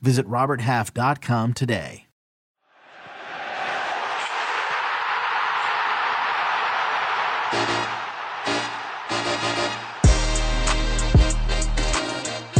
Visit RobertHalf.com today.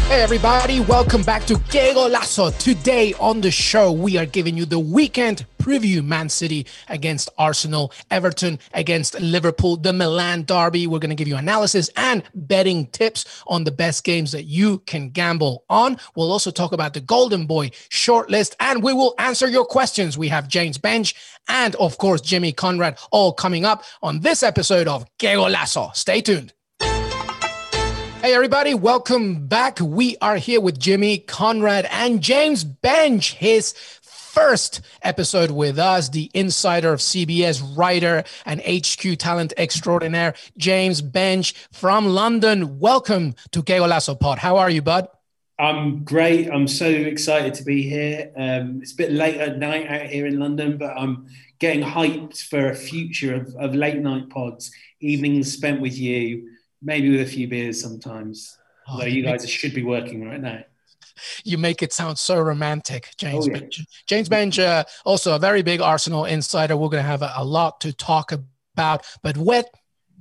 Hey everybody, welcome back to Que Golazo. Today on the show, we are giving you the weekend preview Man City against Arsenal, Everton against Liverpool, the Milan Derby. We're going to give you analysis and betting tips on the best games that you can gamble on. We'll also talk about the Golden Boy shortlist and we will answer your questions. We have James Benge and, of course, Jimmy Conrad all coming up on this episode of Que Golazo. Stay tuned. Hey, everybody, welcome back. We are here with Jimmy Conrad and James Benge, his first episode with us, the insider of CBS, writer and HQ talent extraordinaire, James Benge from London. Welcome to Que Golazo Pod. How are you, bud? I'm great. I'm so excited to be here. Um, it's a bit late at night out here in London, but I'm getting hyped for a future of, of late night pods, evenings spent with you maybe with a few beers sometimes. Oh, Although you guys should be working right now. You make it sound so romantic, James. Oh, yeah. James Benge, uh, also a very big Arsenal insider. We're going to have a, a lot to talk about. But what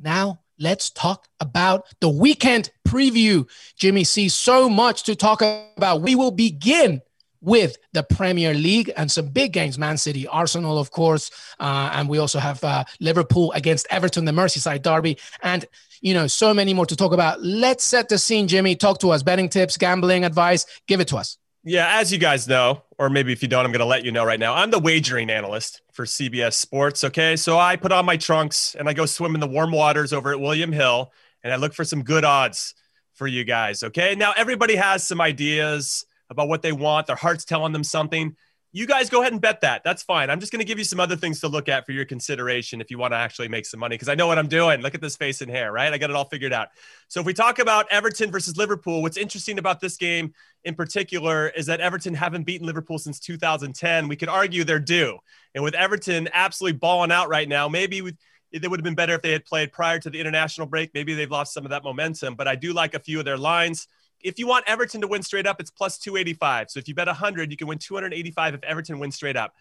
now? Let's talk about the weekend preview. Jimmy sees so much to talk about. We will begin with the Premier League and some big games Man City, Arsenal, of course. Uh, and we also have uh, Liverpool against Everton, the Merseyside Derby. And, you know, so many more to talk about. Let's set the scene, Jimmy. Talk to us. Betting tips, gambling advice. Give it to us. Yeah, as you guys know, or maybe if you don't, I'm going to let you know right now. I'm the wagering analyst for CBS Sports. Okay. So I put on my trunks and I go swim in the warm waters over at William Hill and I look for some good odds for you guys. Okay. Now, everybody has some ideas about what they want. Their heart's telling them something. You guys go ahead and bet that. That's fine. I'm just going to give you some other things to look at for your consideration if you want to actually make some money because I know what I'm doing. Look at this face and hair, right? I got it all figured out. So if we talk about Everton versus Liverpool, what's interesting about this game in particular is that Everton haven't beaten Liverpool since 2010. We could argue they're due. And with Everton absolutely balling out right now, maybe we it would have been better if they had played prior to the international break. Maybe they've lost some of that momentum, but I do like a few of their lines. If you want Everton to win straight up, it's plus 285. So if you bet 100, you can win 285 if Everton wins straight up.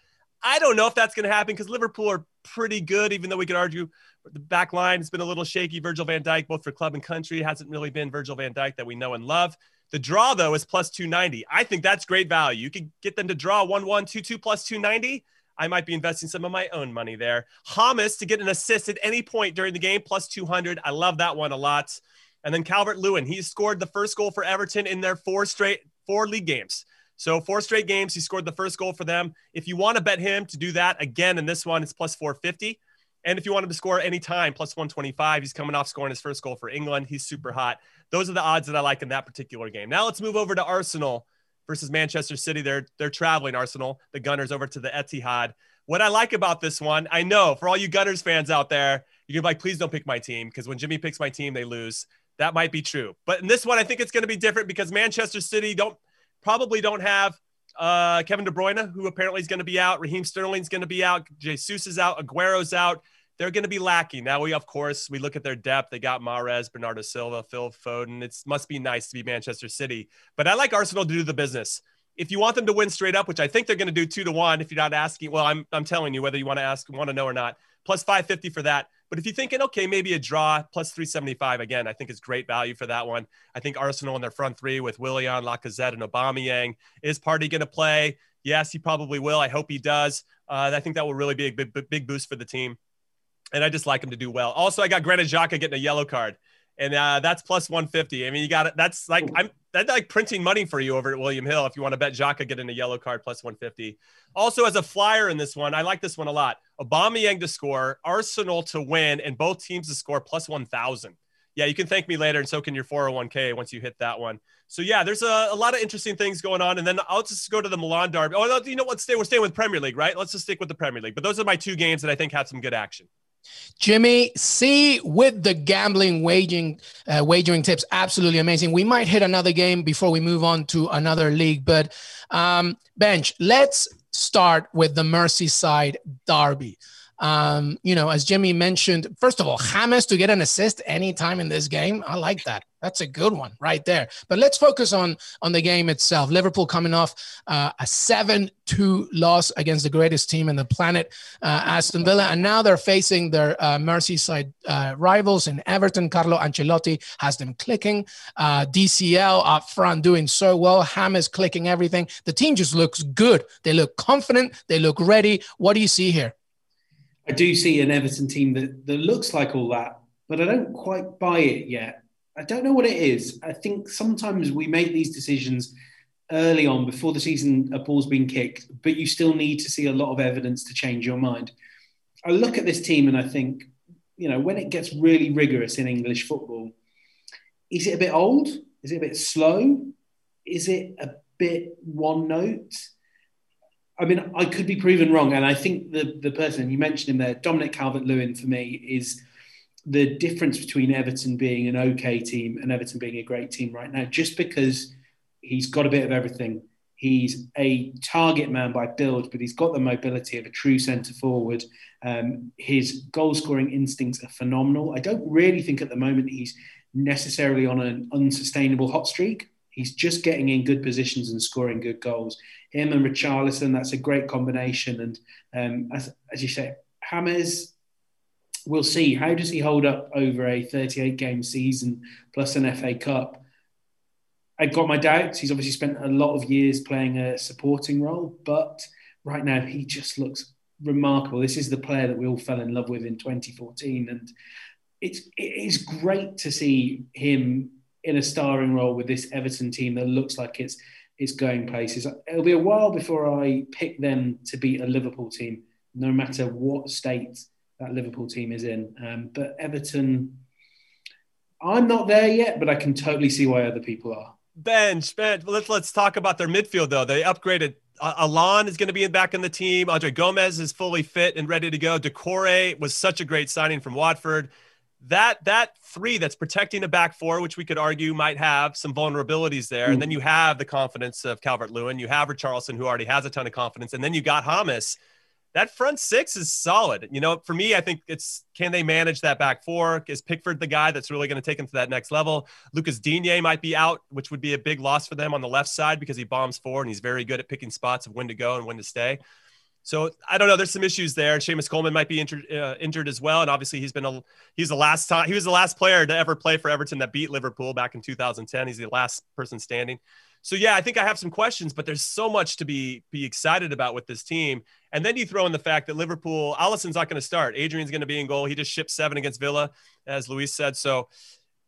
I don't know if that's going to happen because Liverpool are pretty good, even though we could argue the back line has been a little shaky. Virgil van Dijk, both for club and country, hasn't really been Virgil van Dijk that we know and love. The draw, though, is plus 290. I think that's great value. You could get them to draw 1 1 2 2 plus 290. I might be investing some of my own money there. James to get an assist at any point during the game, plus 200. I love that one a lot. And then Calvert Lewin, he scored the first goal for Everton in their four straight four league games. So four straight games, he scored the first goal for them. If you want to bet him to do that again in this one, it's plus 450. And if you want him to score any time, plus 125, he's coming off scoring his first goal for England. He's super hot. Those are the odds that I like in that particular game. Now let's move over to Arsenal versus Manchester City. They're they're traveling Arsenal, the Gunners over to the Etihad. What I like about this one, I know for all you Gunners fans out there, you're like, please don't pick my team because when Jimmy picks my team, they lose that might be true. But in this one, I think it's going to be different because Manchester City don't probably don't have uh, Kevin De Bruyne, who apparently is going to be out. Raheem Sterling's going to be out. Jesus is out. Aguero's out. They're going to be lacking. Now we, of course, we look at their depth. They got Mahrez, Bernardo Silva, Phil Foden. It must be nice to be Manchester City. But I like Arsenal to do the business. If you want them to win straight up, which I think they're going to do two to one, if you're not asking, well, I'm, I'm telling you whether you want to ask, want to know or not, plus 550 for that. But if you're thinking, okay, maybe a draw plus 375 again, I think is great value for that one. I think Arsenal in their front three with Willian, Lacazette, and Aubameyang. Is Partey going to play? Yes, he probably will. I hope he does. Uh, I think that will really be a big, big boost for the team. And I just like him to do well. Also, I got Granit Xhaka getting a yellow card and uh, that's plus 150. I mean, you got it. That's like I'm that's like printing money for you over at William Hill if you want to bet Xhaka getting a yellow card plus 150. Also, as a flyer in this one, I like this one a lot. Aubameyang to score, Arsenal to win, and both teams to score plus 1,000. Yeah, you can thank me later, and so can your 401k once you hit that one. So yeah, there's a, a lot of interesting things going on, and then I'll just go to the Milan derby. Oh, you know what? Stay. We're staying with Premier League, right? Let's just stick with the Premier League. But those are my two games that I think had some good action. Jimmy C with the gambling wagering uh, wagering tips, absolutely amazing. We might hit another game before we move on to another league, but um, Benge. Let's start with the Merseyside derby. Um, you know, as Jimmy mentioned, first of all, James to get an assist anytime in this game. I like that. That's a good one right there. But let's focus on on the game itself. Liverpool coming off uh, a seven-two loss against the greatest team in the planet, uh, Aston Villa, and now they're facing their uh, Merseyside uh, rivals in Everton. Carlo Ancelotti has them clicking. Uh, DCL up front doing so well. James clicking everything. The team just looks good. They look confident. They look ready. What do you see here? I do see an Everton team that, that looks like all that, but I don't quite buy it yet. I don't know what it is. I think sometimes we make these decisions early on before the season a ball's been kicked, but you still need to see a lot of evidence to change your mind. I look at this team and I think, you know, when it gets really rigorous in English football, is it a bit old? Is it a bit slow? Is it a bit one note? I mean, I could be proven wrong, and I think the the person you mentioned him there, Dominic Calvert-Lewin, for me is the difference between Everton being an okay team and Everton being a great team right now. Just because he's got a bit of everything, he's a target man by build, but he's got the mobility of a true centre forward. Um, his goal scoring instincts are phenomenal. I don't really think at the moment he's necessarily on an unsustainable hot streak. He's just getting in good positions and scoring good goals. Him and Richarlison, that's a great combination. And um, as, as you say, James, we'll see. How does he hold up over a 38 game season plus an FA Cup? I've got my doubts. He's obviously spent a lot of years playing a supporting role, but right now he just looks remarkable. This is the player that we all fell in love with in 2014. And it's, it is great to see him in a starring role with this Everton team that looks like it's it's going places. It'll be a while before I pick them to beat a Liverpool team, no matter what state that Liverpool team is in. Um, but Everton, I'm not there yet, but I can totally see why other people are. Benge, Benge. Let's let's talk about their midfield though. They upgraded. Uh, Allan is going to be back in the team. Andre Gomez is fully fit and ready to go. Doucouré was such a great signing from Watford that that three that's protecting a back four, which we could argue might have some vulnerabilities there, mm. and then you have the confidence of Calvert Lewin, you have Richarlison who already has a ton of confidence, and then you got James. That front six is solid. You know, for me, I think it's can they manage that back four? Is Pickford the guy that's really going to take them to that next level? Lucas Digne might be out, which would be a big loss for them on the left side because he bombs forward and he's very good at picking spots of when to go and when to stay. So I don't know. There's some issues there. Seamus Coleman might be injured, uh, injured as well, and obviously he's been a he's the last time he was the last player to ever play for Everton that beat Liverpool back in 2010. He's the last person standing. So yeah, I think I have some questions, but there's so much to be be excited about with this team. And then you throw in the fact that Liverpool, Alisson's not going to start. Adrian's going to be in goal. He just shipped seven against Villa, as Luis said. So.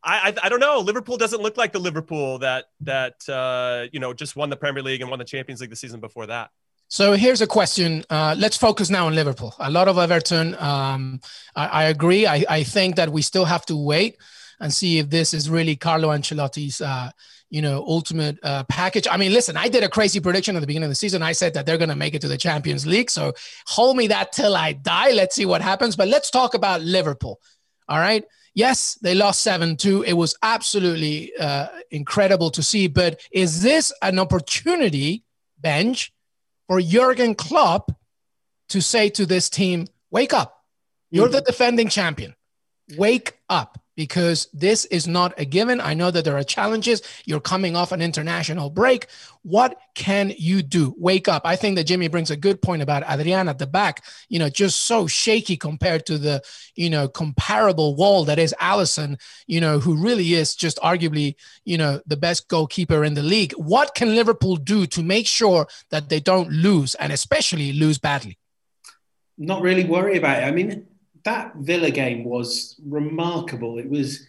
I, I, I don't know. Liverpool doesn't look like the Liverpool that that uh, you know just won the Premier League and won the Champions League the season before that. So here's a question. Uh, let's focus now on Liverpool. A lot of Everton. Um, I, I, agree. I, I, think that we still have to wait and see if this is really Carlo Ancelotti's, uh, you know, ultimate uh, package. I mean, listen, I did a crazy prediction at the beginning of the season. I said that they're going to make it to the Champions League. So hold me that till I die. Let's see what happens. But let's talk about Liverpool. All right. Yes, they lost 7 2. It was absolutely uh, incredible to see. But is this an opportunity, Benge? for Jurgen Klopp to say to this team, wake up. You're mm-hmm. the defending champion. Wake up because this is not a given. I know that there are challenges. You're coming off an international break. What can you do? Wake up. I think that Jimmy brings a good point about Adrian at the back, you know, just so shaky compared to the, you know, comparable wall that is Alisson, you know, who really is just arguably, you know, the best goalkeeper in the league. What can Liverpool do to make sure that they don't lose and especially lose badly? Not really worry about it. I mean, that Villa game was remarkable. It was,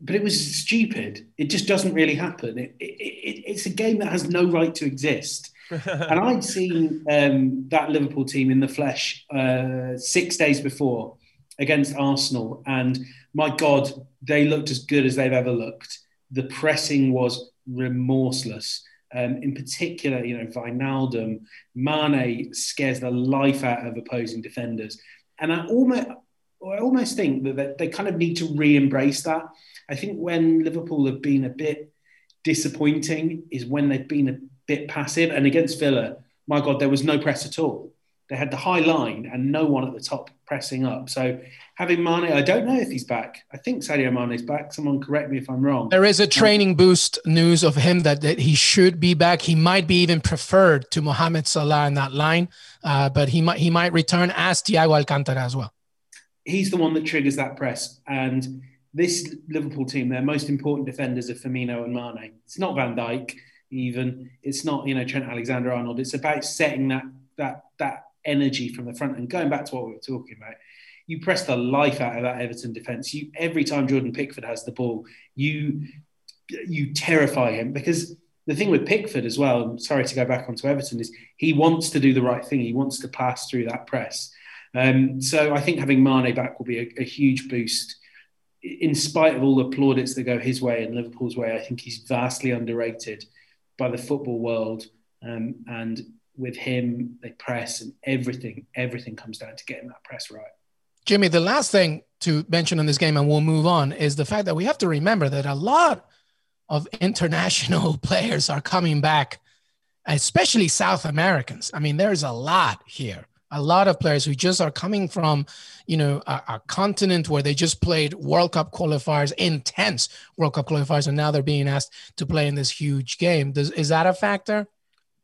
but it was stupid. It just doesn't really happen. It, it, it, it's a game that has no right to exist. and I'd seen um, that Liverpool team in the flesh uh, six days before against Arsenal, and my God, they looked as good as they've ever looked. The pressing was remorseless. Um, in particular, you know, Wijnaldum, Mane scares the life out of opposing defenders. And I almost, I almost think that they kind of need to re-embrace that. I think when Liverpool have been a bit disappointing is when they've been a bit passive. And against Villa, my God, there was no press at all. They had the high line and no one at the top pressing up. So having Mane, I don't know if he's back. I think Sadio Mane is back. Someone correct me if I'm wrong. There is a training boost news of him that, that he should be back. He might be even preferred to Mohamed Salah in that line, uh, but he might he might return as Thiago Alcantara as well. He's the one that triggers that press. And this Liverpool team, their most important defenders are Firmino and Mane. It's not Van Dijk even. It's not, you know, Trent Alexander Arnold. It's about setting that that that energy from the front. And going back to what we were talking about, you press the life out of that Everton defence. You every time Jordan Pickford has the ball, you you terrify him because the thing with Pickford as well. Sorry to go back onto Everton is he wants to do the right thing. He wants to pass through that press. Um, so I think having Mane back will be a, a huge boost. In spite of all the plaudits that go his way and Liverpool's way, I think he's vastly underrated by the football world. Um, and with him, they press and everything, everything comes down to getting that press right. Jimmy, the last thing to mention in this game, and we'll move on, is the fact that we have to remember that a lot of international players are coming back, especially South Americans. I mean, there's a lot here. A lot of players who just are coming from, you know, a, a continent where they just played World Cup qualifiers, intense World Cup qualifiers, and now they're being asked to play in this huge game. Does, is that a factor?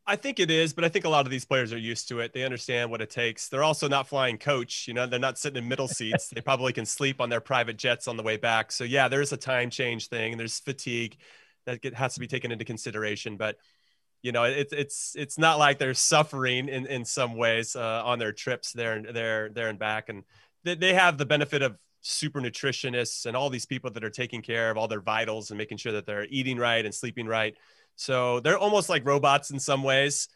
I think it is, but I think a lot of these players are used to it. They understand what it takes. They're also not flying coach. You know, they're not sitting in middle seats. they probably can sleep on their private jets on the way back. So yeah, there's a time change thing. And there's fatigue that has to be taken into consideration. But you know, it's it's it's not like they're suffering in in some ways uh, on their trips there and there there and back. And they, they have the benefit of super nutritionists and all these people that are taking care of all their vitals and making sure that they're eating right and sleeping right so they're almost like robots in some ways.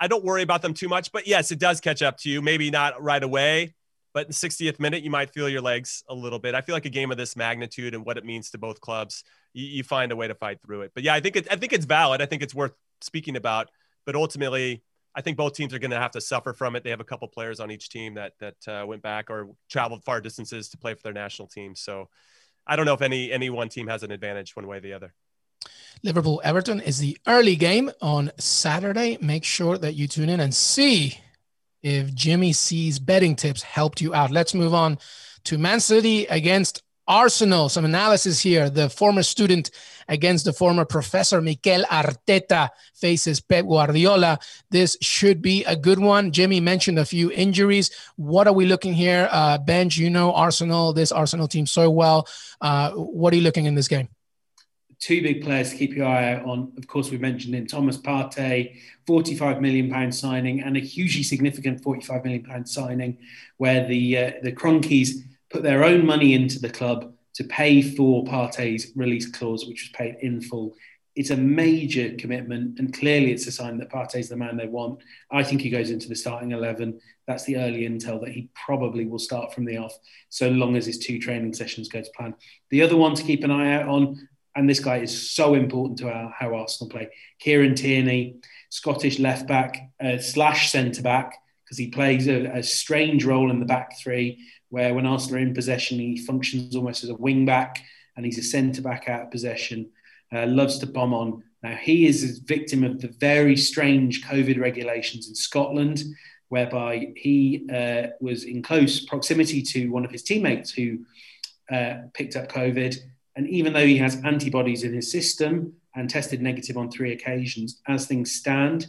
I don't worry about them too much, but yes, it does catch up to you. Maybe not right away, but in the 60th minute, you might feel your legs a little bit. I feel like a game of this magnitude and what it means to both clubs, you, you find a way to fight through it. But yeah, I think it, I think it's valid. I think it's worth speaking about. But ultimately, I think both teams are going to have to suffer from it. They have a couple players on each team that that uh, went back or traveled far distances to play for their national team. So I don't know if any any one team has an advantage one way or the other. Liverpool Everton is the early game on Saturday. Make sure that you tune in and see if Jimmy C's betting tips helped you out. Let's move on to Man City against Arsenal. Some analysis here. The former student against the former professor Mikel Arteta faces Pep Guardiola. This should be a good one. Jimmy mentioned a few injuries. What are we looking here? Uh, Benj, you know Arsenal, this Arsenal team so well. Uh, what are you looking in this game? Two big players to keep your eye out on. Of course, we mentioned in Thomas Partey, 45 million pound signing, and a hugely significant 45 million pound signing, where the uh, the Kroenkes put their own money into the club to pay for Partey's release clause, which was paid in full. It's a major commitment, and clearly it's a sign that Partey's the man they want. I think he goes into the starting 11. That's the early intel that he probably will start from the off, so long as his two training sessions go to plan. The other one to keep an eye out on and this guy is so important to our, how Arsenal play. Kieran Tierney, Scottish left back uh, slash centre back, because he plays a, a, strange role in the back three, where when Arsenal are in possession, he functions almost as a wing back, and he's a centre back out of possession. Uh, loves to bomb on. Now he is a victim of the very strange COVID regulations in Scotland, whereby he uh, was in close proximity to one of his teammates who uh, picked up COVID and even though he has antibodies in his system and tested negative on three occasions, as things stand,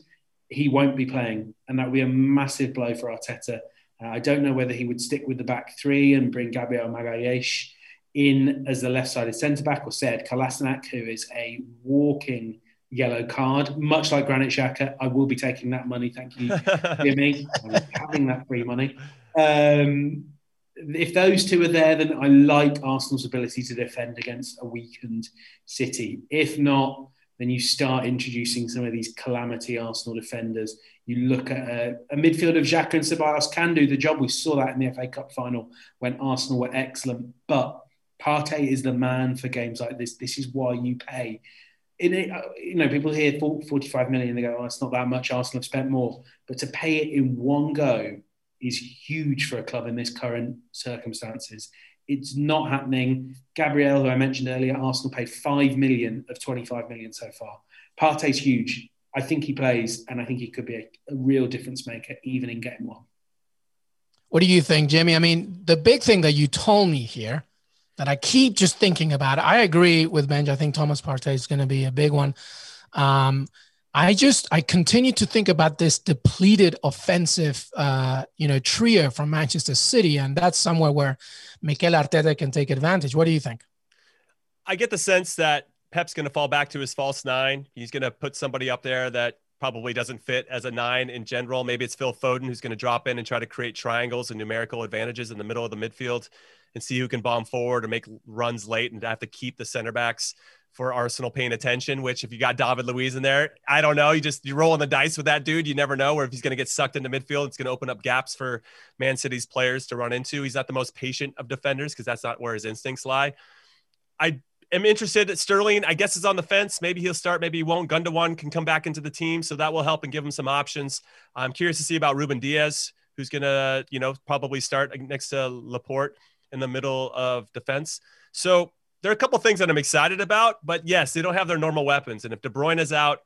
he won't be playing. And that would be a massive blow for Arteta. Uh, I don't know whether he would stick with the back three and bring Gabriel Magalhaes in as the left-sided centre-back or said Kolasinac, who is a walking yellow card, much like Granit Xhaka. I will be taking that money. Thank you, Jimmy. having that free money. Um, if those two are there, then I like Arsenal's ability to defend against a weakened City. If not, then you start introducing some of these calamity Arsenal defenders. You look at a, a midfield of Xhaka and Ceballos can do the job. We saw that in the FA Cup final when Arsenal were excellent. But Partey is the man for games like this. This is why you pay. You know, people hear 45 million, they go, oh, it's not that much. Arsenal have spent more. But to pay it in one go is huge for a club in this current circumstances. It's not happening. Gabriel, who I mentioned earlier, Arsenal paid 5 million of 25 million so far. Partey's huge. I think he plays, and I think he could be a, a real difference maker, even in game one. What do you think, Jimmy? I mean, the big thing that you told me here that I keep just thinking about, I agree with Benj. I think Thomas Partey is going to be a big one. Um, I just I continue to think about this depleted offensive, uh, you know, trio from Manchester City, and that's somewhere where Mikel Arteta can take advantage. What do you think? I get the sense that Pep's going to fall back to his false nine. He's going to put somebody up there that probably doesn't fit as a nine in general. Maybe it's Phil Foden who's going to drop in and try to create triangles and numerical advantages in the middle of the midfield and see who can bomb forward or make runs late and have to keep the center backs for Arsenal paying attention. Which, if you got David Luiz in there, I don't know. You just you're rolling the dice with that dude. You never know where if he's going to get sucked into midfield, it's going to open up gaps for Man City's players to run into. He's not the most patient of defenders because that's not where his instincts lie. I am interested that Sterling, I guess, is on the fence. Maybe he'll start, maybe he won't. Gundogan can come back into the team, so that will help and give him some options. I'm curious to see about Ruben Dias, who's going to, you know, probably start uh, next to Laporte in the middle of defense. So there are a couple things that I'm excited about, but yes, they don't have their normal weapons. And if De Bruyne is out,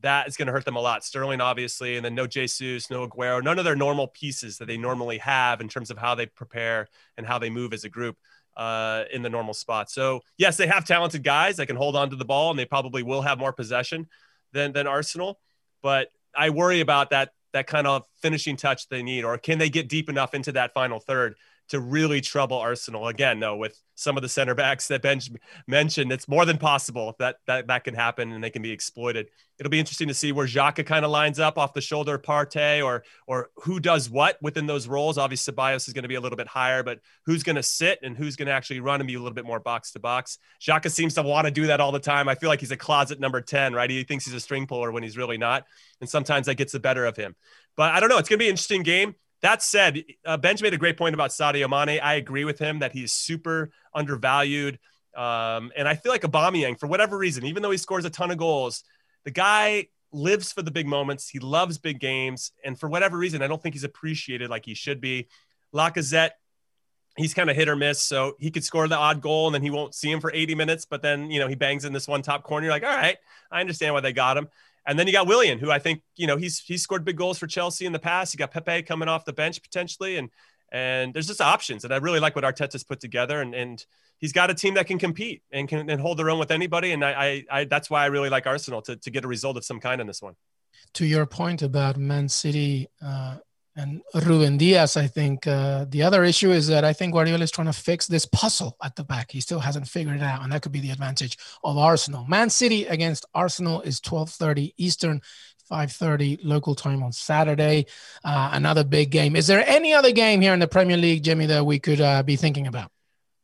that is going to hurt them a lot. Sterling, obviously, and then no Jesus, no Aguero, none of their normal pieces that they normally have in terms of how they prepare and how they move as a group uh, in the normal spot. So yes, they have talented guys that can hold on to the ball, and they probably will have more possession than than Arsenal. But I worry about that that kind of finishing touch they need, or can they get deep enough into that final third to really trouble Arsenal. Again, Though, with some of the center backs that Ben mentioned, it's more than possible that that that can happen and they can be exploited. It'll be interesting to see where Xhaka kind of lines up off the shoulder of Partey or or who does what within those roles. Obviously, Ceballos is going to be a little bit higher, but who's going to sit and who's going to actually run and be a little bit more box to box. Xhaka seems to want to do that all the time. I feel like he's a closet number 10, right? He thinks he's a string puller when he's really not. And sometimes that gets the better of him. But I don't know. It's going to be an interesting game. That said, uh, Benj made a great point about Sadio Mane. I agree with him that he's super undervalued. Um, and I feel like Aubameyang, for whatever reason, even though he scores a ton of goals, the guy lives for the big moments. He loves big games. And for whatever reason, I don't think he's appreciated like he should be. Lacazette, he's kind of hit or miss. So he could score the odd goal and then he won't see him for 80 minutes. But then, you know, he bangs in this one top corner. You're like, all right, I understand why they got him. And then you got Willian, who I think you know he's he's scored big goals for Chelsea in the past. You got Pepe coming off the bench potentially, and and there's just options. And I really like what Arteta's put together, and and he's got a team that can compete and can and hold their own with anybody. And I, I, I that's why I really like Arsenal to to get a result of some kind in this one. To your point about Man City uh, and Ruben Dias. I think uh, the other issue is that I think Guardiola is trying to fix this puzzle at the back. He still hasn't figured it out, and that could be the advantage of Arsenal. Man City against Arsenal is 12:30 Eastern. 5:30 local time on Saturday. Uh, another big game. Is there any other game here in the Premier League, Jimmy, that we could uh, be thinking about?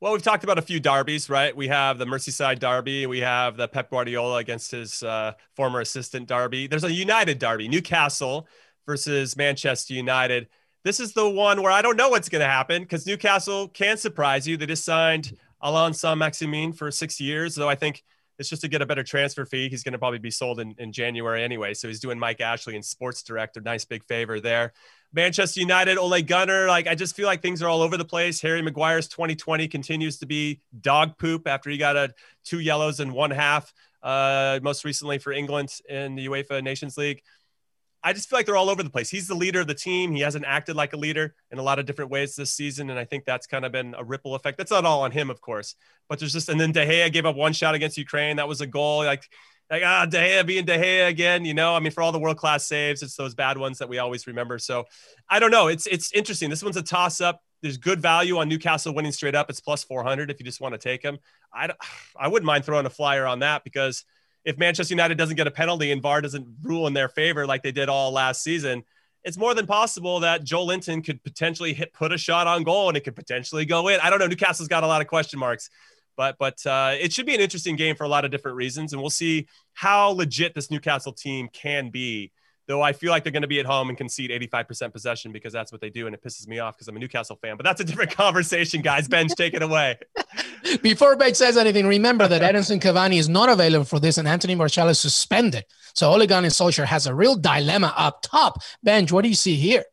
Well, we've talked about a few derbies, right? We have the Merseyside derby. We have the Pep Guardiola against his uh, former assistant derby. There's a United derby, Newcastle versus Manchester United. This is the one where I don't know what's going to happen because Newcastle can surprise you. They just signed Allan Saint-Maximin for six years, though I think it's just to get a better transfer fee. He's going to probably be sold in, in January anyway. So he's doing Mike Ashley and sports director. Nice big favor there. Manchester United, Ole Gunnar. Like, I just feel like things are all over the place. Harry Maguire's 2020 continues to be dog poop after he got a two yellows and one half, uh, most recently for England in the UEFA Nations League. I just feel like they're all over the place. He's the leader of the team. He hasn't acted like a leader in a lot of different ways this season. And I think that's kind of been a ripple effect. That's not all on him, of course, but there's just, and then De Gea gave up one shot against Ukraine. That was a goal. Like, like ah, De Gea being De Gea again, you know, I mean, for all the world class saves, it's those bad ones that we always remember. So I don't know. It's, it's interesting. This one's a toss up. There's good value on Newcastle winning straight up. It's plus 400 if you just want to take them. I, I wouldn't mind throwing a flyer on that because if Manchester United doesn't get a penalty and VAR doesn't rule in their favor like they did all last season, it's more than possible that Joelinton could potentially hit put a shot on goal and it could potentially go in. I don't know. Newcastle's got a lot of question marks, but but uh, it should be an interesting game for a lot of different reasons, and we'll see how legit this Newcastle team can be though I feel like they're going to be at home and concede 85% possession because that's what they do. And it pisses me off because I'm a Newcastle fan. But that's a different conversation, guys. Benj, take it away. Before Benj says anything, remember that Edinson Cavani is not available for this and Anthony Martial is suspended. So Ole and Solskjaer has a real dilemma up top. Benj, what do you see here?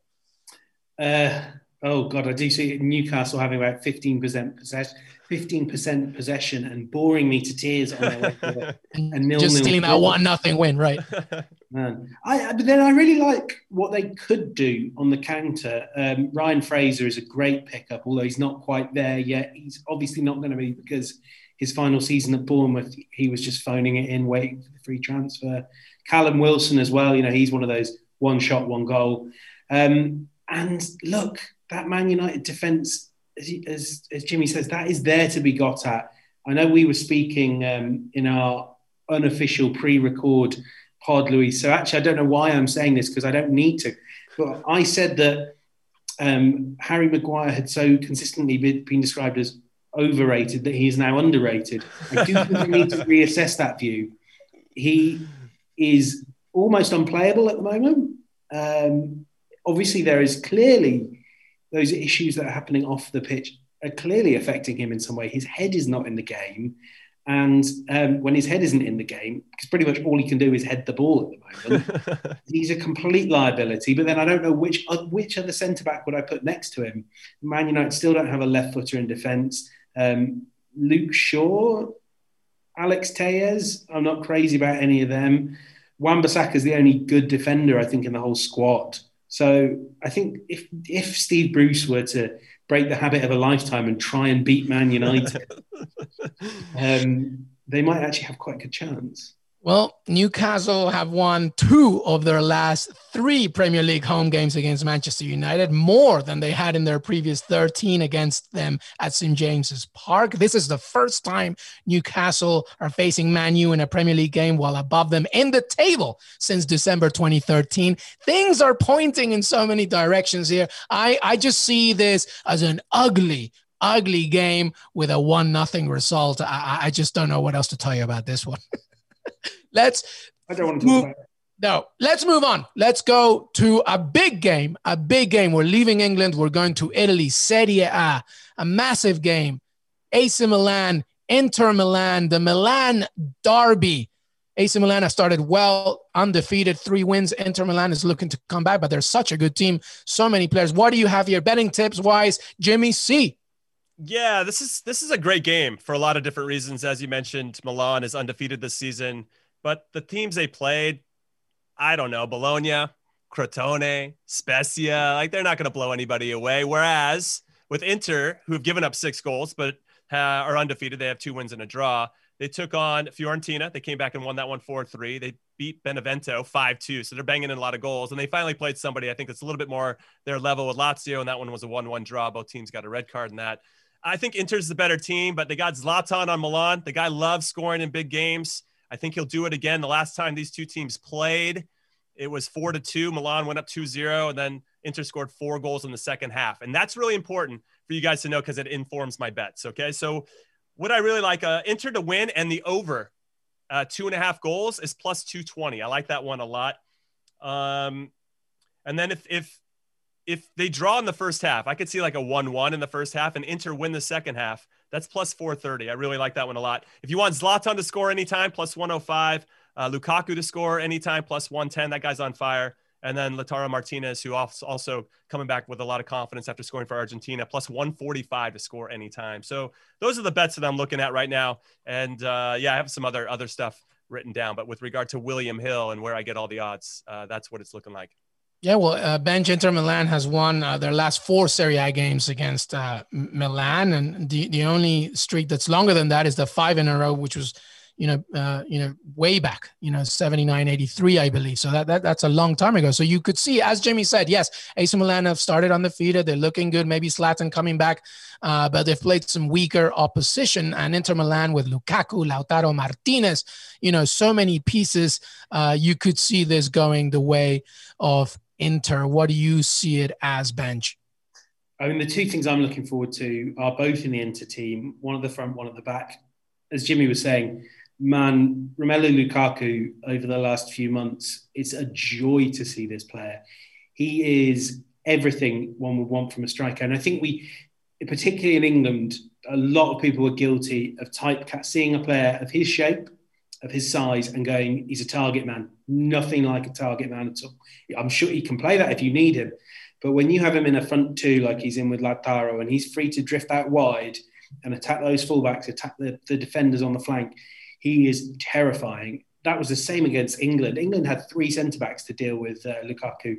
Uh, oh, God, I do see Newcastle having about 15% possession. 15% possession and boring me to tears on their way to a nil Just stealing that one nothing win, right? Man, I, but then I really like what they could do on the counter. Um, Ryan Fraser is a great pickup, although he's not quite there yet. He's obviously not going to be because his final season at Bournemouth, he was just phoning it in, waiting for the free transfer. Callum Wilson as well, you know, he's one of those one shot, one goal. Um, and look, that Man United defence as, as, as, Jimmy says, that is there to be got at. I know we were speaking um, in our unofficial pre-record pod, Louis. So actually, I don't know why I'm saying this because I don't need to. But I said that um, Harry Maguire had so consistently been described as overrated that he is now underrated. I do think we need to reassess that view. He is almost unplayable at the moment. Um, obviously, there is clearly those issues that are happening off the pitch are clearly affecting him in some way. His head is not in the game. And um, when his head isn't in the game, because pretty much all he can do is head the ball at the moment, he's a complete liability. But then I don't know which uh, which other centre back would I put next to him. Man United still don't have a left footer in defence. Um, Luke Shaw, Alex Telles, I'm not crazy about any of them. Wan-Bissaka is the only good defender I think in the whole squad. So I think if if Steve Bruce were to break the habit of a lifetime and try and beat Man United, um, they might actually have quite a good chance. Well, Newcastle have won two of their last three Premier League home games against Manchester United, more than they had in their previous 13 against them at St. James's Park. This is the first time Newcastle are facing Man U in a Premier League game while above them in the table since December 2013. Things are pointing in so many directions here. I, I just see this as an ugly, ugly game with a one nothing result. I, I just don't know what else to tell you about this one. let's. I don't want to move, No, let's move on. Let's go to a big game. A big game. We're leaving England. We're going to Italy. Serie A. A massive game. AC Milan, Inter Milan, the Milan derby. AC Milan has started well, undefeated, three wins. Inter Milan is looking to come back, but they're such a good team. So many players. What do you have here, betting tips wise, Jimmy C? Yeah, this is this is a great game for a lot of different reasons. As you mentioned, Milan is undefeated this season, but the teams they played, I don't know, Bologna, Crotone, Spezia, like they're not going to blow anybody away. Whereas with Inter, who have given up six goals but uh, are undefeated, they have two wins and a draw. They took on Fiorentina. They came back and won that one 4 3. They beat Benevento 5 2. So they're banging in a lot of goals. And they finally played somebody I think that's a little bit more their level with Lazio. And that one was a 1 1 draw. Both teams got a red card in that. I think Inter's the better team, but they got Zlatan on Milan. The guy loves scoring in big games. I think he'll do it again. The last time these two teams played, it was four to two. Milan went up 2-0, and then Inter scored four goals in the second half. And that's really important for you guys to know because it informs my bets. Okay. So what I really like, uh, Inter to win and the over uh, two and a half goals is plus 220. I like that one a lot. Um, and then if, if if they draw in the first half, I could see like a 1 1 in the first half and Inter win the second half. That's plus 430. I really like that one a lot. If you want Zlatan to score anytime, plus 105. Uh, Lukaku to score anytime, plus 110. That guy's on fire. And then Lautaro Martinez, who also coming back with a lot of confidence after scoring for Argentina, plus 145 to score anytime. So those are the bets that I'm looking at right now. And uh, yeah, I have some other other stuff written down. But with regard to William Hill and where I get all the odds, uh, that's what it's looking like. Yeah, well, uh, Benj Inter Milan has won uh, their last four Serie A games against uh, Milan, and the, the only streak that's longer than that is the five in a row, which was, you know, uh, you know, way back, you know, 79, 83, I believe. So that, that that's a long time ago. So you could see, as Jimmy said, yes, AC Milan have started on the undefeated. They're looking good. Maybe Zlatan coming back, uh, but they've played some weaker opposition. And Inter Milan with Lukaku, Lautaro Martinez, you know, so many pieces. Uh, you could see this going the way of Inter. What do you see it as, Benj? I mean, the two things I'm looking forward to are both in the Inter team, one at the front, one at the back. As Jimmy was saying, man, Romelu Lukaku over the last few months, it's a joy to see this player. He is everything one would want from a striker. And I think we, particularly in England, a lot of people were guilty of typecast seeing a player of his shape, of his size, and going, he's a target man. Nothing like a target man at all. I'm sure he can play that if you need him. But when you have him in a front two, like he's in with Lautaro, and he's free to drift out wide and attack those fullbacks, attack the, the defenders on the flank, he is terrifying. That was the same against England. England had three centre backs to deal with uh, Lukaku,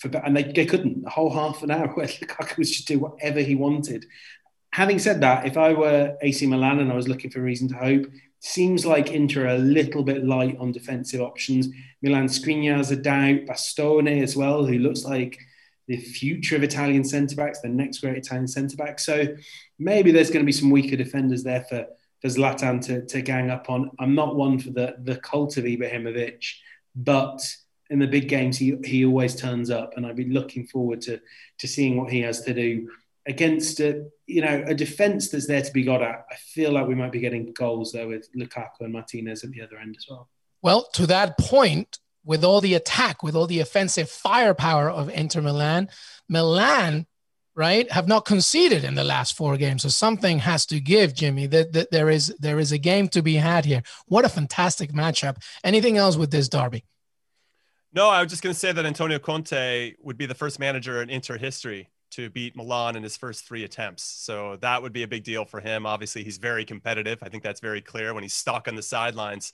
for, and they, they couldn't. The whole half an hour where Lukaku was just do whatever he wanted. Having said that, if I were AC Milan and I was looking for a reason to hope, seems like Inter a little bit light on defensive options. Milan Skriniar's a doubt, Bastoni as well, who looks like the future of Italian centre backs, the next great Italian centre back. So maybe there's going to be some weaker defenders there for, for Zlatan to, to gang up on. I'm not one for the, the cult of Ibrahimovic, but in the big games, he, he always turns up. And I'd be looking forward to, to seeing what he has to do against a, you know, a defence that's there to be got at. I feel like we might be getting goals there with Lukaku and Martinez at the other end as well. Well, to that point, with all the attack, with all the offensive firepower of Inter Milan, Milan, right, have not conceded in the last four games. So something has to give, Jimmy. That, that there is there is a game to be had here. What a fantastic matchup. Anything else with this derby? No, I was just going to say that Antonio Conte would be the first manager in Inter history to beat Milan in his first three attempts. So that would be a big deal for him. Obviously, he's very competitive. I think that's very clear when he's stuck on the sidelines.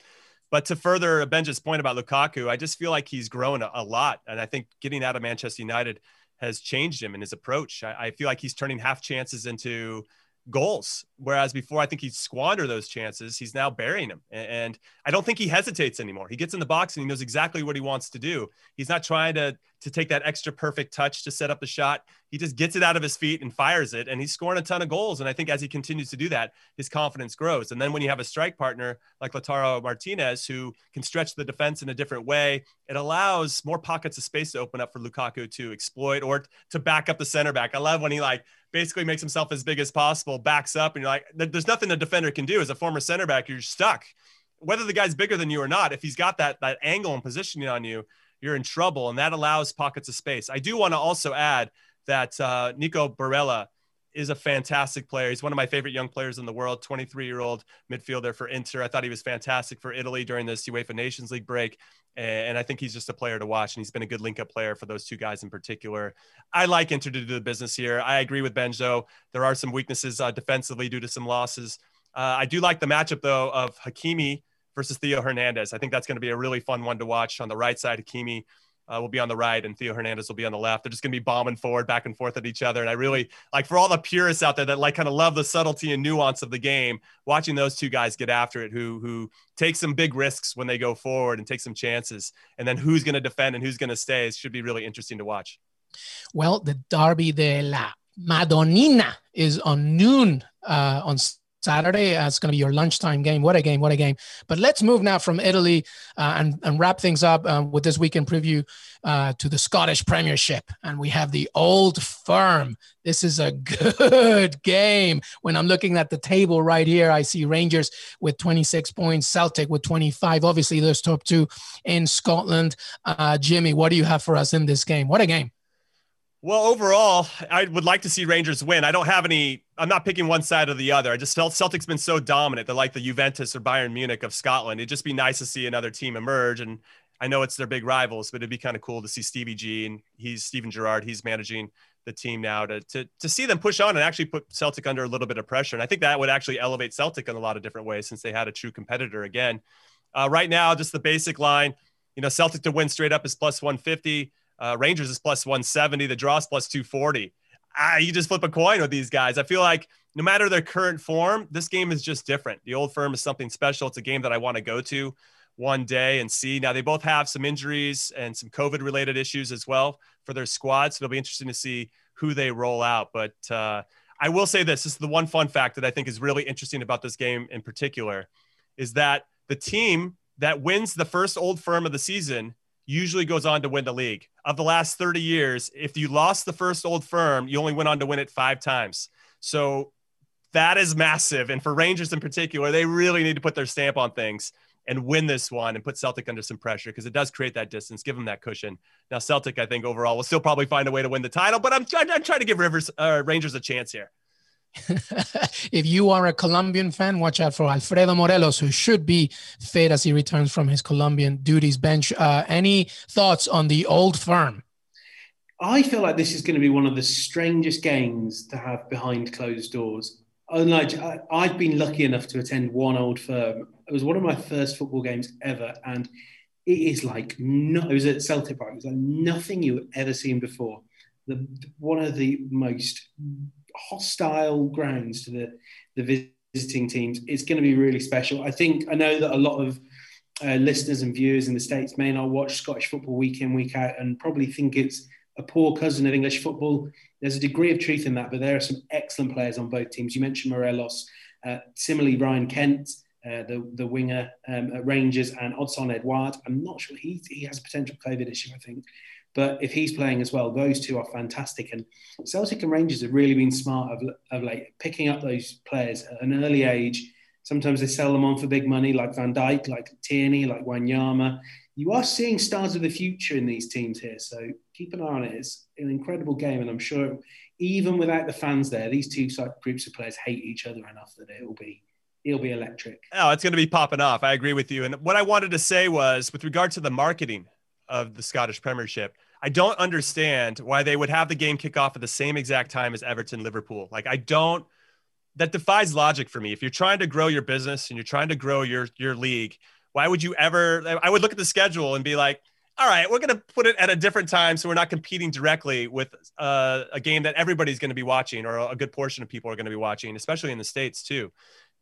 But to further Benja's point about Lukaku, I just feel like he's grown a, lot. And I think getting out of Manchester United has changed him in his approach. I, I feel like he's turning half chances into goals. Whereas before, I think he'd squander those chances. He's now burying them. And I don't think he hesitates anymore. He gets in the box and he knows exactly what he wants to do. He's not trying to, to take that extra perfect touch to set up the shot. He just gets it out of his feet and fires it. And he's scoring a ton of goals. And I think as he continues to do that, his confidence grows. And then when you have a strike partner like Lautaro Martinez, who can stretch the defense in a different way, it allows more pockets of space to open up for Lukaku to exploit or to back up the center back. I love when he like basically makes himself as big as possible, backs up, and you're like, there's nothing a defender can do. As a former center back, you're stuck. Whether the guy's bigger than you or not, if he's got that that angle and positioning on you, you're in trouble, and that allows pockets of space. I do want to also add that uh, Nico Barella is a fantastic player. He's one of my favorite young players in the world, 23 year old midfielder for Inter. I thought he was fantastic for Italy during this UEFA Nations League break. And I think he's just a player to watch. And he's been a good link up player for those two guys in particular. I like Inter to do the business here. I agree with Benjo. There are some weaknesses uh, defensively due to some losses. Uh, I do like the matchup, though, of Hakimi versus Theo Hernandez. I think that's going to be a really fun one to watch on the right side. Hakimi uh, will be on the right and Theo Hernandez will be on the left. They're just going to be bombing forward, back and forth at each other. And I really like for all the purists out there that like kind of love the subtlety and nuance of the game, watching those two guys get after it, who who take some big risks when they go forward and take some chances, and then who's going to defend and who's going to stay it should be really interesting to watch. Well, the Derby della Madonnina is on noon uh, on Saturday. Uh, it's going to be your lunchtime game. What a game! What a game! But let's move now from Italy uh, and and wrap things up uh, with this weekend preview uh, to the Scottish Premiership, and we have the Old Firm. This is a good game. When I'm looking at the table right here, I see Rangers with 26 points, Celtic with 25. Obviously, those top two in Scotland. Uh, Jimmy, what do you have for us in this game? What a game! Well, overall, I would like to see Rangers win. I don't have any. I'm not picking one side or the other. I just felt Celtic's been so dominant. They're like the Juventus or Bayern Munich of Scotland. It'd just be nice to see another team emerge. And I know it's their big rivals, but it'd be kind of cool to see Stevie G and he's Steven Gerrard. He's managing the team now to, to to see them push on and actually put Celtic under a little bit of pressure. And I think that would actually elevate Celtic in a lot of different ways since they had a true competitor again. Uh, right now, just the basic line, you know, Celtic to win straight up is plus 150. Uh, Rangers is plus 170. The draw is plus 240. Ah, you just flip a coin with these guys. I feel like no matter their current form, this game is just different. The old firm is something special. It's a game that I want to go to one day and see. Now, they both have some injuries and some COVID related issues as well for their squads. So it'll be interesting to see who they roll out. But uh, I will say this this is the one fun fact that I think is really interesting about this game in particular is that the team that wins the first old firm of the season usually goes on to win the league. Of the last 30 years, if you lost the first old firm, you only went on to win it five times. So that is massive. And for Rangers in particular, they really need to put their stamp on things and win this one and put Celtic under some pressure because it does create that distance, give them that cushion. Now, Celtic, I think overall will still probably find a way to win the title, but I'm trying, I'm trying to give Rivers uh, Rangers a chance here. if you are a Colombian fan, watch out for Alfredo Morelos, who should be fit as he returns from his Colombian duties Benge. Uh, any thoughts on the old firm? I feel like this is going to be one of the strangest games to have behind closed doors. Unlike, I've been lucky enough to attend one old firm. It was one of my first football games ever, and it is like no, it was at Celtic Park. It was like nothing you've ever seen before. The one of the most hostile grounds to the the visiting teams. It's going to be really special. I think I know that a lot of uh, listeners and viewers in the states may not watch Scottish football week in week out and probably think it's a poor cousin of English football. There's a degree of truth in that, but there are some excellent players on both teams. You mentioned Morelos, uh, similarly Ryan Kent, uh, the the winger um, at Rangers, and Odsonne Edouard. I'm not sure he he has a potential COVID issue. I think. But if he's playing as well, those two are fantastic. And Celtic and Rangers have really been smart of, of late, picking up those players at an early age. Sometimes they sell them on for big money, like Van Dijk, like Tierney, like Wanyama. You are seeing stars of the future in these teams here. So keep an eye on it. It's an incredible game. And I'm sure even without the fans there, these two groups of players hate each other enough that it will be it'll be electric. Oh, it's going to be popping off. I agree with you. And what I wanted to say was with regard to the marketing of the Scottish Premiership. I don't understand why they would have the game kick off at the same exact time as Everton Liverpool. Like I don't that defies logic for me. If you're trying to grow your business and you're trying to grow your your league, why would you ever I would look at the schedule and be like, all right, we're going to put it at a different time so we're not competing directly with uh, a game that everybody's going to be watching or a good portion of people are going to be watching, especially in the states too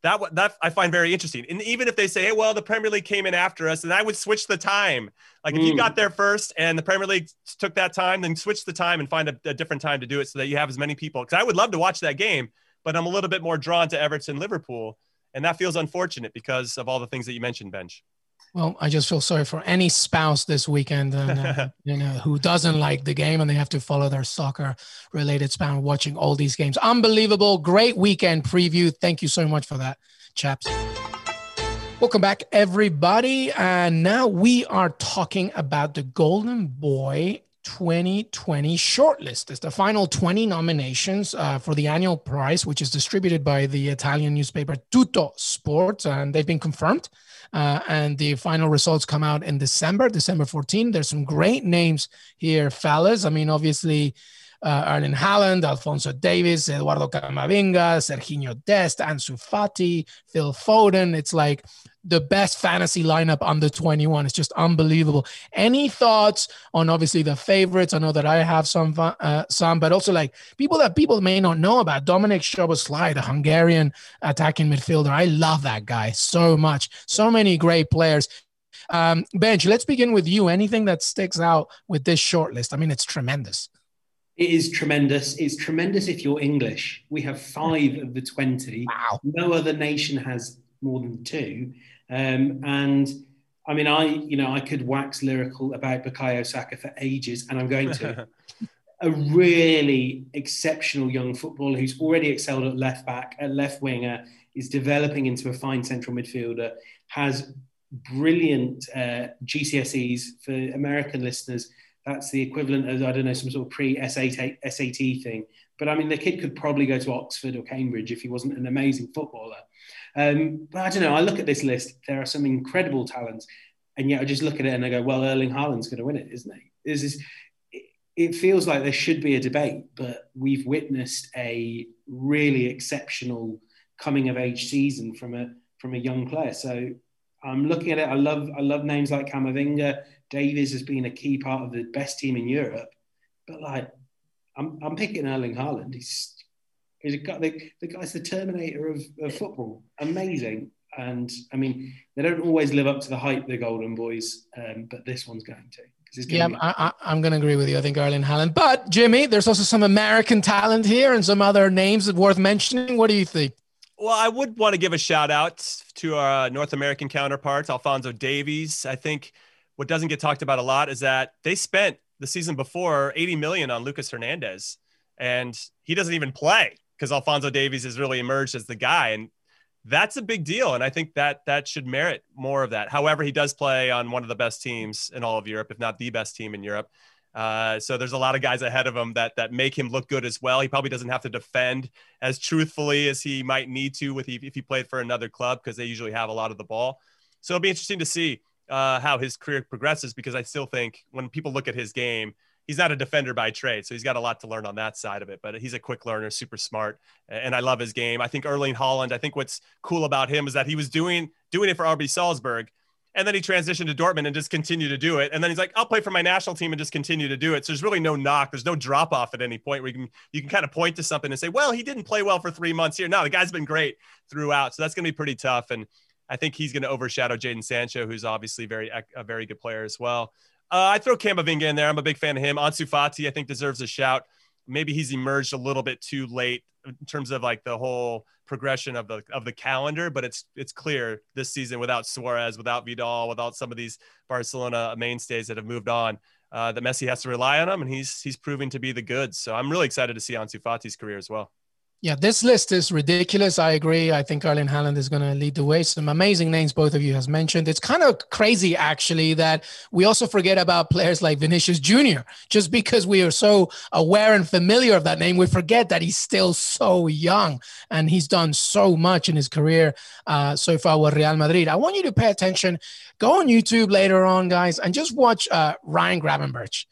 that that I find very interesting. And even if they say, "Hey, well, the Premier League came in after us," and I would switch the time. Like if mm. you got there first and the Premier League took that time, then switch the time and find a, a different time to do it so that you have as many people. Because I would love to watch that game, but I'm a little bit more drawn to Everton Liverpool, and that feels unfortunate because of all the things that you mentioned, Benge. Well, I just feel sorry for any spouse this weekend, and, uh, you know, who doesn't like the game and they have to follow their soccer-related spouse watching all these games. Unbelievable, great weekend preview. Thank you so much for that, chaps. Welcome back, everybody. And now we are talking about the Golden Boy 2020 shortlist. It's the final 20 nominations uh, for the annual prize, which is distributed by the Italian newspaper Tuttosport, and they've been confirmed. Uh, and the final results come out in December, December 14. There's some great names here, fellas. I mean, obviously, uh, Erling Haaland, Alphonso Davies, Eduardo Camavinga, Serginho Dest, Ansu Fati, Phil Foden. It's like the best fantasy lineup under 21. It's just unbelievable. Any thoughts on obviously the favorites? I know that I have some, uh, some, but also like people that people may not know about. Dominic Szoboszlai, the Hungarian attacking midfielder. I love that guy so much. So many great players. Um, Benge, let's begin with you. Anything that sticks out with this short list? I mean, it's tremendous. It is tremendous. It's tremendous if you're English. We have five of the 20. Wow. No other nation has more than two. Um, and I mean, I, you know, I could wax lyrical about Bukayo Saka for ages, and I'm going to. a really exceptional young footballer who's already excelled at left back, at left winger, is developing into a fine central midfielder, has brilliant uh, GCSEs for American listeners that's the equivalent of I don't know some sort of pre SAT thing. But I mean, the kid could probably go to Oxford or Cambridge if he wasn't an amazing footballer. Um, but I don't know. I look at this list. There are some incredible talents, and yet I just look at it and I go, "Well, Erling Haaland's going to win it, isn't he?" This is. It feels like there should be a debate, but we've witnessed a really exceptional coming of age season from a from a young player. So I'm looking at it. I love I love names like Camavinga. Davies has been a key part of the best team in Europe. But like, I'm, I'm picking Erling Haaland. He's he's a guy, the, the guy's the Terminator of, of football. Amazing. And I mean, they don't always live up to the hype, the Golden Boys, um, but this one's going to. Yeah, be- I, am going to agree with you. I think Erling Haaland. But Jimmy, there's also some American talent here and some other names that worth mentioning. What do you think? Well, I would want to give a shout out to our North American counterparts, Alphonso Davies. I think what doesn't get talked about a lot is that they spent the season before 80 million on Lucas Hernandez and he doesn't even play. because Alphonso Davies has really emerged as the guy. And that's a big deal. And I think that that should merit more of that. However, he does play on one of the best teams in all of Europe, if not the best team in Europe. Uh, so there's a lot of guys ahead of him that that make him look good as well. He probably doesn't have to defend as truthfully as he might need to with if he played for another club because they usually have a lot of the ball. So it'll be interesting to see uh, how his career progresses because I still think when people look at his game, he's not a defender by trade, so he's got a lot to learn on that side of it. But he's a quick learner, super smart, and I love his game. I think Erling Haaland. I think what's cool about him is that he was doing doing it for RB Salzburg, and then he transitioned to Dortmund and just continued to do it. And then he's like, I'll play for my national team and just continue to do it. So there's really no knock. There's no drop off at any point where you can you can kind of point to something and say, well, he didn't play well for three months here. No, the guy's been great throughout. So that's going to be pretty tough. And I think he's going to overshadow Jadon Sancho, who's obviously very a very good player as well. Uh, I throw Camavinga in there. I'm a big fan of him. Ansu Fati, I think, deserves a shout. Maybe he's emerged a little bit too late in terms of like the whole progression of the of the calendar, but it's it's clear this season without Suarez, without Vidal, without some of these Barcelona mainstays that have moved on, uh, that Messi has to rely on him, and he's he's proving to be the goods. So I'm really excited to see Ansu Fati's career as well. Yeah, this list is ridiculous. I agree. I think Erling Haaland is going to lead the way. Some amazing names both of you has mentioned. It's kind of crazy actually that we also forget about players like Vinicius Junior. Just because we are so aware and familiar of that name, we forget that he's still so young and he's done so much in his career uh, so far with Real Madrid. I want you to pay attention. Go on YouTube later on, guys, and just watch uh, Ryan Gravenberch,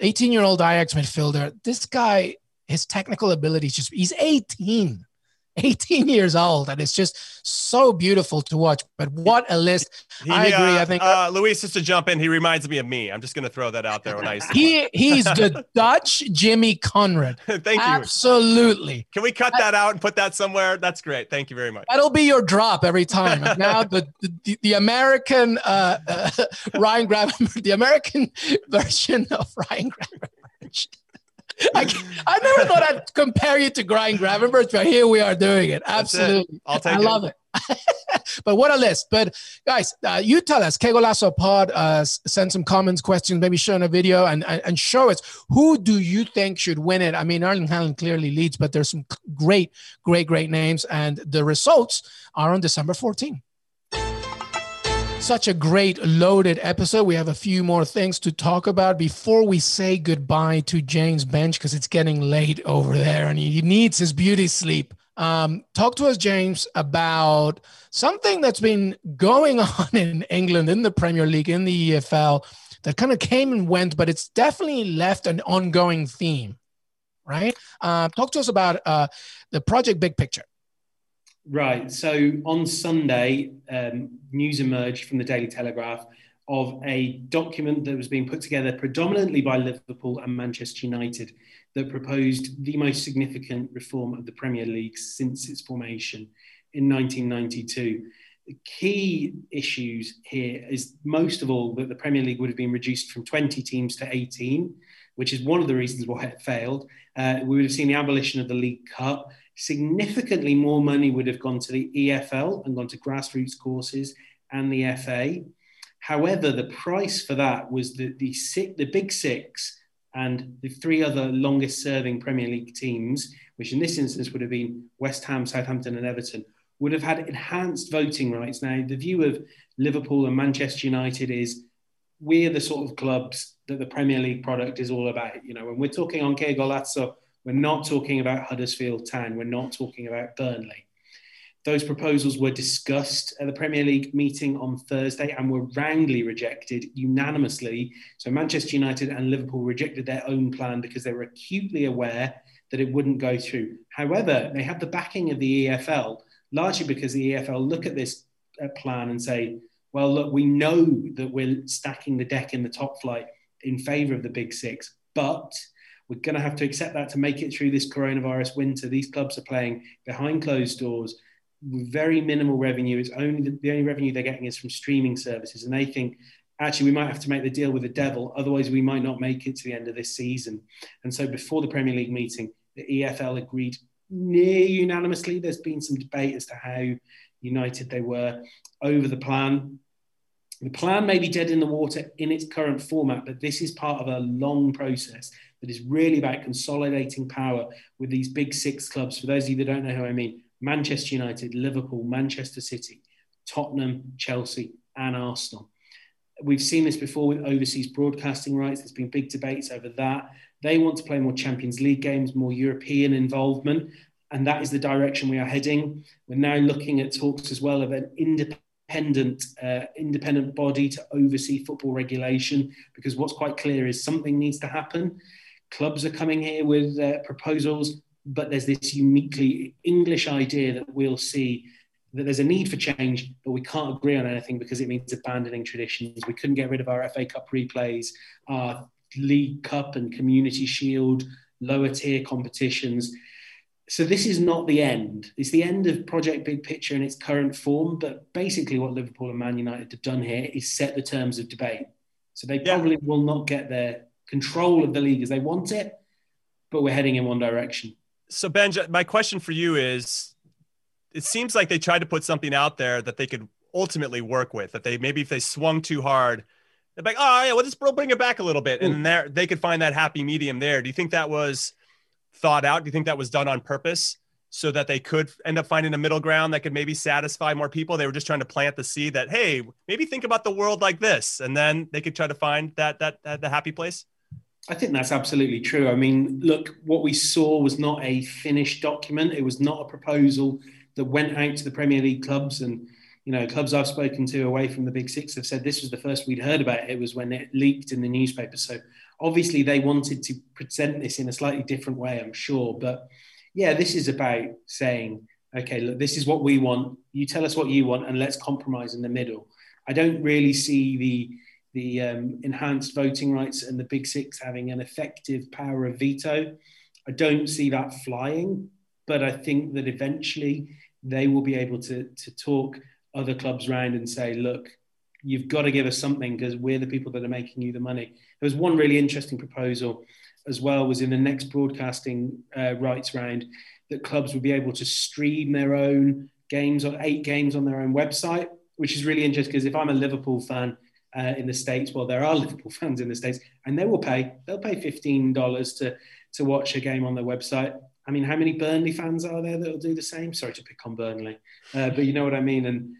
18-year-old Ajax midfielder. This guy his technical abilities just he's 18 18 years old and it's just so beautiful to watch but what a list. He, i agree uh, i think uh, luis just to jump in he reminds me of me. I'm just going to throw that out there when i see. he he's the dutch jimmy conrad. Thank you. Absolutely. Can we cut that out and put that somewhere? That's great. Thank you very much. That'll be your drop every time. Now the, the, the american uh, uh ryan gravenberch the american version of ryan gravenberch I, I never thought I'd compare you to Ryan Gravenberch, but here we are doing it. Absolutely. It. I'll take I it. love it. but what a list. But guys, uh, you tell us, Que Golazo Pod, uh, send some comments, questions, maybe show in a video and, and, and, show us who do you think should win it? I mean, Erling Haaland clearly leads, but there's some great, great, great names. And the results are on December 14th. Such a great loaded episode. We have a few more things to talk about before we say goodbye to James Benge because it's getting late over there and he needs his beauty sleep. Um, talk to us, James, about something that's been going on in England, in the Premier League, in the EFL, that kind of came and went, but it's definitely left an ongoing theme, right? Uh, talk to us about uh, the project Big Picture. Right. So on Sunday, um, news emerged from the Daily Telegraph of a document that was being put together predominantly by Liverpool and Manchester United that proposed the most significant reform of the Premier League since its formation in 1992. The key issues here is most of all that the Premier League would have been reduced from 20 teams to 18, which is one of the reasons why it failed. Uh, we would have seen the abolition of the League Cup significantly more money would have gone to the EFL and gone to grassroots courses and the FA. However, the price for that was the, the, the big six and the three other longest serving Premier League teams, which in this instance would have been West Ham, Southampton, and Everton, would have had enhanced voting rights. Now, the view of Liverpool and Manchester United is we're the sort of clubs that the Premier League product is all about. You know, when we're talking on Que Golazo we're not talking about Huddersfield Town. We're not talking about Burnley. Those proposals were discussed at the Premier League meeting on Thursday and were roundly rejected unanimously. So Manchester United and Liverpool rejected their own plan because they were acutely aware that it wouldn't go through. However, they have the backing of the EFL, largely because the EFL look at this uh, plan and say, well, look, we know that we're stacking the deck in the top flight in favour of the big six, but we're going to have to accept that to make it through this coronavirus winter. These clubs are playing behind closed doors very minimal revenue. It's only the, the only revenue they're getting is from streaming services, and they think actually we might have to make the deal with the devil, otherwise we might not make it to the end of this season. And so before the Premier League meeting, the EFL agreed near unanimously. There's been some debate as to how united they were over the plan. The plan may be dead in the water in its current format, but this is part of a long process that is really about consolidating power with these big six clubs. For those of you that don't know who I mean, Manchester United, Liverpool, Manchester City, Tottenham, Chelsea, and Arsenal. We've seen this before with overseas broadcasting rights. There's been big debates over that. They want to play more Champions League games, more European involvement, and that is the direction we are heading. We're now looking at talks as well of an independent, uh, independent body to oversee football regulation, because what's quite clear is something needs to happen. Clubs are coming here with uh, proposals, but there's this uniquely English idea that we'll see that there's a need for change, but we can't agree on anything because it means abandoning traditions. We couldn't get rid of our FA Cup replays, our League Cup and Community Shield, lower tier competitions. So this is not the end. It's the end of Project Big Picture in its current form. But basically, what Liverpool and Man United have done here is set the terms of debate. So they probably yeah. will not get their control of the league as they want it, but we're heading in one direction. So Ben, my question for you is it seems like they tried to put something out there that they could ultimately work with. That they maybe if they swung too hard, they're like, oh yeah, well just bring it back a little bit, and mm. there they could find that happy medium there. Do you think that was thought out? Do you think that was done on purpose? So that they could end up finding a middle ground that could maybe satisfy more people. They were just trying to plant the seed that, hey, maybe think about the world like this, and then they could try to find that that, that the happy place. I think that's absolutely true. I mean, look, what we saw was not a finished document. It was not a proposal that went out to the Premier League clubs and you know clubs I've spoken to away from the Big Six have said this was the first we'd heard about it. It was when it leaked in the newspaper. So obviously they wanted to present this in a slightly different way, I'm sure. But yeah, this is about saying, okay, look, this is what we want. You tell us what you want, and let's compromise in the middle. I don't really see the the um, enhanced voting rights and the Big Six having an effective power of veto. I don't see that flying, but I think that eventually they will be able to, to talk other clubs around and say, look, you've got to give us something because we're the people that are making you the money. There was one really interesting proposal as well was in the next broadcasting uh, rights round that clubs would be able to stream their own games or eight games on their own website, which is really interesting because if I'm a Liverpool fan uh, in the States, well, there are Liverpool fans in the States and they will pay, they'll pay $15 to, to watch a game on their website. I mean, how many Burnley fans are there that'll do the same? Sorry to pick on Burnley, uh, but you know what I mean. And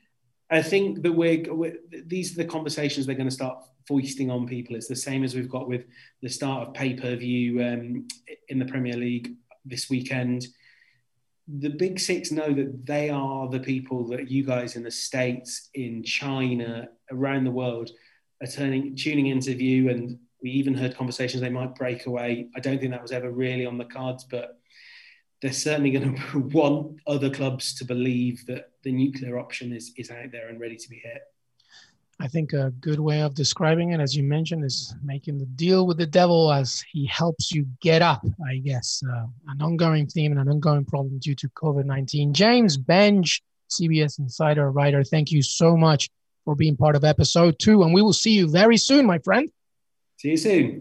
I think that we're, we're these are the conversations they're going to start foisting on people. It's the same as we've got with the start of pay per view um, in the Premier League this weekend. The big six know that they are the people that you guys in the States, in China, around the world are turning, tuning into view. And we even heard conversations they might break away. I don't think that was ever really on the cards, but they're certainly going to want other clubs to believe that the nuclear option is, is out there and ready to be hit. I think a good way of describing it, as you mentioned, is making the deal with the devil as he helps you get up, I guess. Uh, an ongoing theme and an ongoing problem due to COVID 19. James Benge, CBS Insider writer, thank you so much for being part of episode two. And we will see you very soon, my friend. See you soon.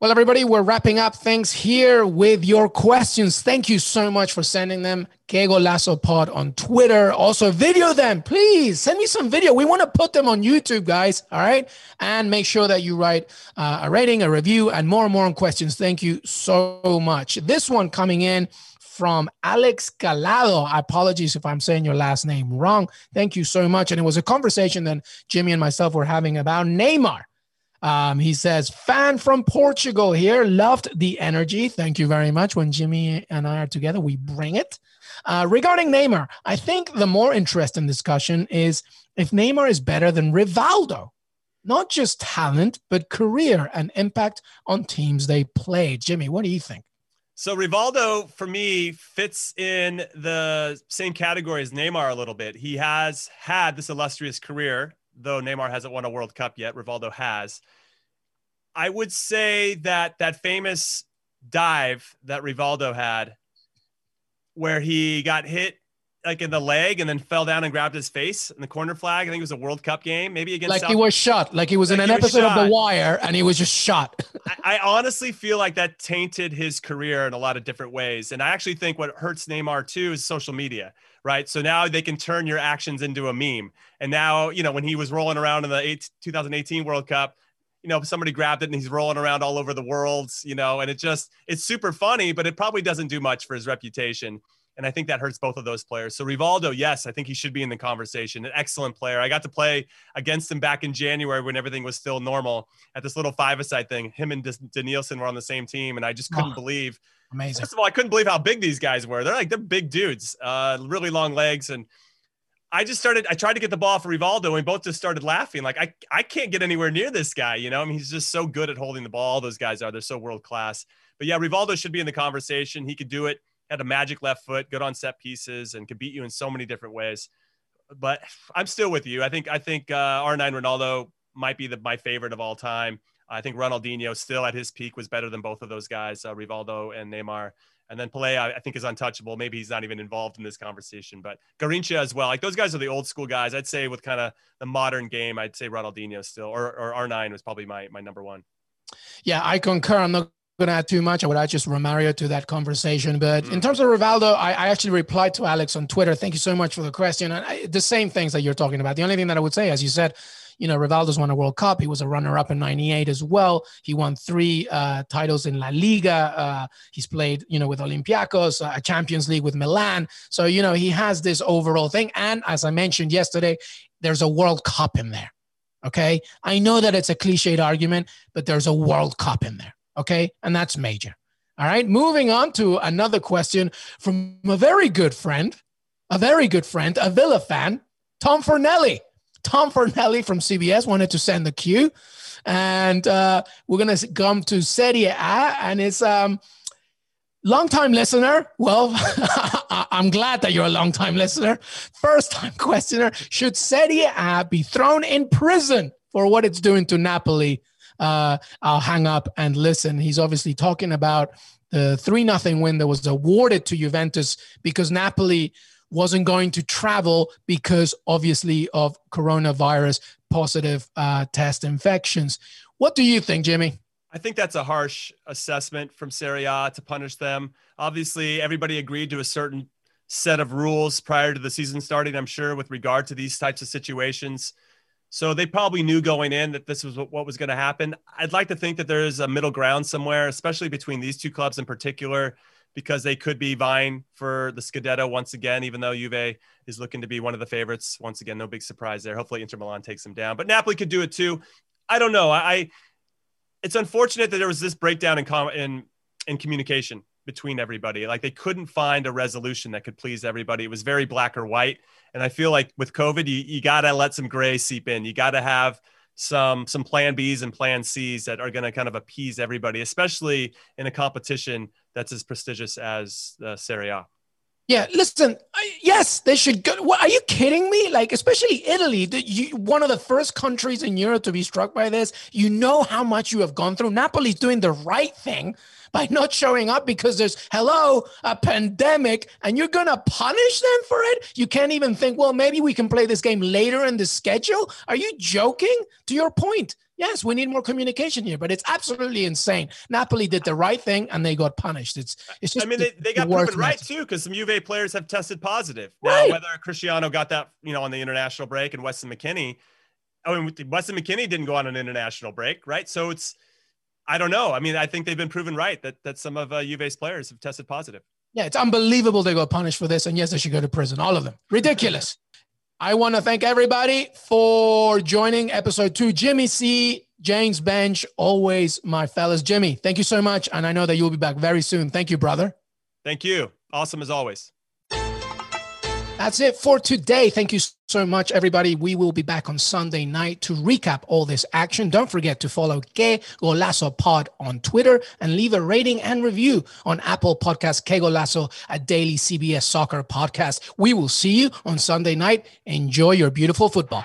Well, everybody, we're wrapping up things here with your questions. Thank you so much for sending them. Que Golazo Pod on Twitter. Also, video them, please. Send me some video. We want to put them on YouTube, guys. All right. And make sure that you write uh, a rating, a review, and more and more on questions. Thank you so much. This one coming in from Alex Calado. Apologies if I'm saying your last name wrong. Thank you so much. And it was a conversation that Jimmy and myself were having about Neymar. Um, he says, fan from Portugal here. Loved the energy. Thank you very much. When Jimmy and I are together, we bring it. Uh, regarding Neymar, I think the more interesting discussion is if Neymar is better than Rivaldo. Not just talent, but career and impact on teams they play. Jimmy, what do you think? So Rivaldo, for me, fits in the same category as Neymar a little bit. He has had this illustrious career though Neymar hasn't won a World Cup yet, Rivaldo has. I would say that that famous dive that Rivaldo had, where he got hit like in the leg and then fell down and grabbed his face in the corner flag. I think it was a World Cup game, maybe against like South- he was shot, like he was like in an episode of The Wire and he was just shot. I, I, honestly feel like that tainted his career in a lot of different ways, and I actually think what hurts Neymar too is social media right? So now they can turn your actions into a meme. And now, you know, when he was rolling around in the eight, 2018 World Cup, you know, somebody grabbed it and he's rolling around all over the world, you know, and it just, it's super funny, but it probably doesn't do much for his reputation. And I think that hurts both of those players. So Rivaldo, yes, I think he should be in the conversation. An excellent player. I got to play against him back in January when everything was still normal at this little five-a-side thing. Him and Denilson were on the same team, and I just couldn't oh, believe. Amazing. First of all, I couldn't believe how big these guys were. They're like they're big dudes, uh, really long legs, and I just started. I tried to get the ball for Rivaldo, and we both just started laughing. Like I, I can't get anywhere near this guy. You know, I mean, he's just so good at holding the ball. Those guys are. They're so world class. But yeah, Rivaldo should be in the conversation. He could do it had a magic left foot, good on set pieces, and could beat you in so many different ways. But I'm still with you. I think I think uh, R9 Ronaldo might be the, my favorite of all time. I think Ronaldinho still at his peak was better than both of those guys, uh, Rivaldo and Neymar. And then Pelé, I, think, is untouchable. Maybe he's not even involved in this conversation, but Garrincha as well. Like those guys are the old school guys. I'd say with kind of the modern game, I'd say Ronaldinho still, or, or R9 was probably my my number one. Yeah, I concur. I'm not going to add too much. I would add just Romario to that conversation. But in mm. terms of Rivaldo, I, I, actually replied to Alex on Twitter. Thank you so much for the question. And I, the same things that you're talking about. The only thing that I would say, as you said, you know, Rivaldo's won a World Cup. He was a runner-up in '98 as well. He won three uh, titles in La Liga. Uh, he's played, you know, with Olympiacos, a Champions League with Milan. So you know, he has this overall thing. And as I mentioned yesterday, there's a World Cup in there. Okay, I know that it's a cliched argument, but there's a World Cup in there. Okay. And that's major. All right. Moving on to another question from a very good friend, a very good friend, a Villa fan, Tom Fornelli. Tom Fornelli from CBS wanted to send the cue. And uh, we're going to come to Serie A. And it's um, long-time listener. Well, I'm glad that you're a long-time listener. First-time questioner. Should Serie A be thrown in prison for what it's doing to Napoli uh, I'll hang up and listen. He's obviously talking about the 3 nothing win that was awarded to Juventus because Napoli wasn't going to travel because obviously of coronavirus positive uh, test infections. What do you think, Jimmy? I think that's a harsh assessment from Serie A to punish them. Obviously, everybody agreed to a certain set of rules prior to the season starting, I'm sure, with regard to these types of situations. So they probably knew going in that this was what was going to happen. I'd like to think that there is a middle ground somewhere, especially between these two clubs in particular, because they could be vying for the Scudetto once again, even though Juve is looking to be one of the favorites. Once again, no big surprise there. Hopefully Inter Milan takes them down, but Napoli could do it too. I don't know. I, it's unfortunate that there was this breakdown in com- in in communication between everybody. Like they couldn't find a resolution that could please everybody. It was very black or white. And I feel like with COVID, you, you got to let some gray seep in. You got to have some some plan Bs and plan Cs that are going to kind of appease everybody, especially in a competition that's as prestigious as the Serie A. Yeah, listen. I, yes, they should go. What, are you kidding me? Like, especially Italy, the, you, one of the first countries in Europe to be struck by this. You know how much you have gone through. Napoli's doing the right thing by not showing up because there's hello a pandemic and you're gonna punish them for it you can't even think well maybe we can play this game later in the schedule are you joking to your point yes we need more communication here but it's absolutely insane napoli did the right thing and they got punished it's it's just i mean they, they got proven right too because some juve players have tested positive right. now whether cristiano got that you know on the international break and weston mckennie I mean, Weston McKennie didn't go on an international break, right? So it's I don't know. I mean, I think they've been proven right that that some of uh, Juve's players have tested positive. Yeah, it's unbelievable they got punished for this, and yes, they should go to prison. All of them, ridiculous. I want to thank everybody for joining episode two. Jimmy C, James Benge, always my fellas. Jimmy, thank you so much, and I know that you'll be back very soon. Thank you, brother. Thank you. Awesome as always. That's it for today. Thank you so much, everybody. We will be back on Sunday night to recap all this action. Don't forget to follow Que Golazo Pod on Twitter and leave a rating and review on Apple Podcast Que Golazo, a daily CBS soccer podcast. We will see you on Sunday night. Enjoy your beautiful football.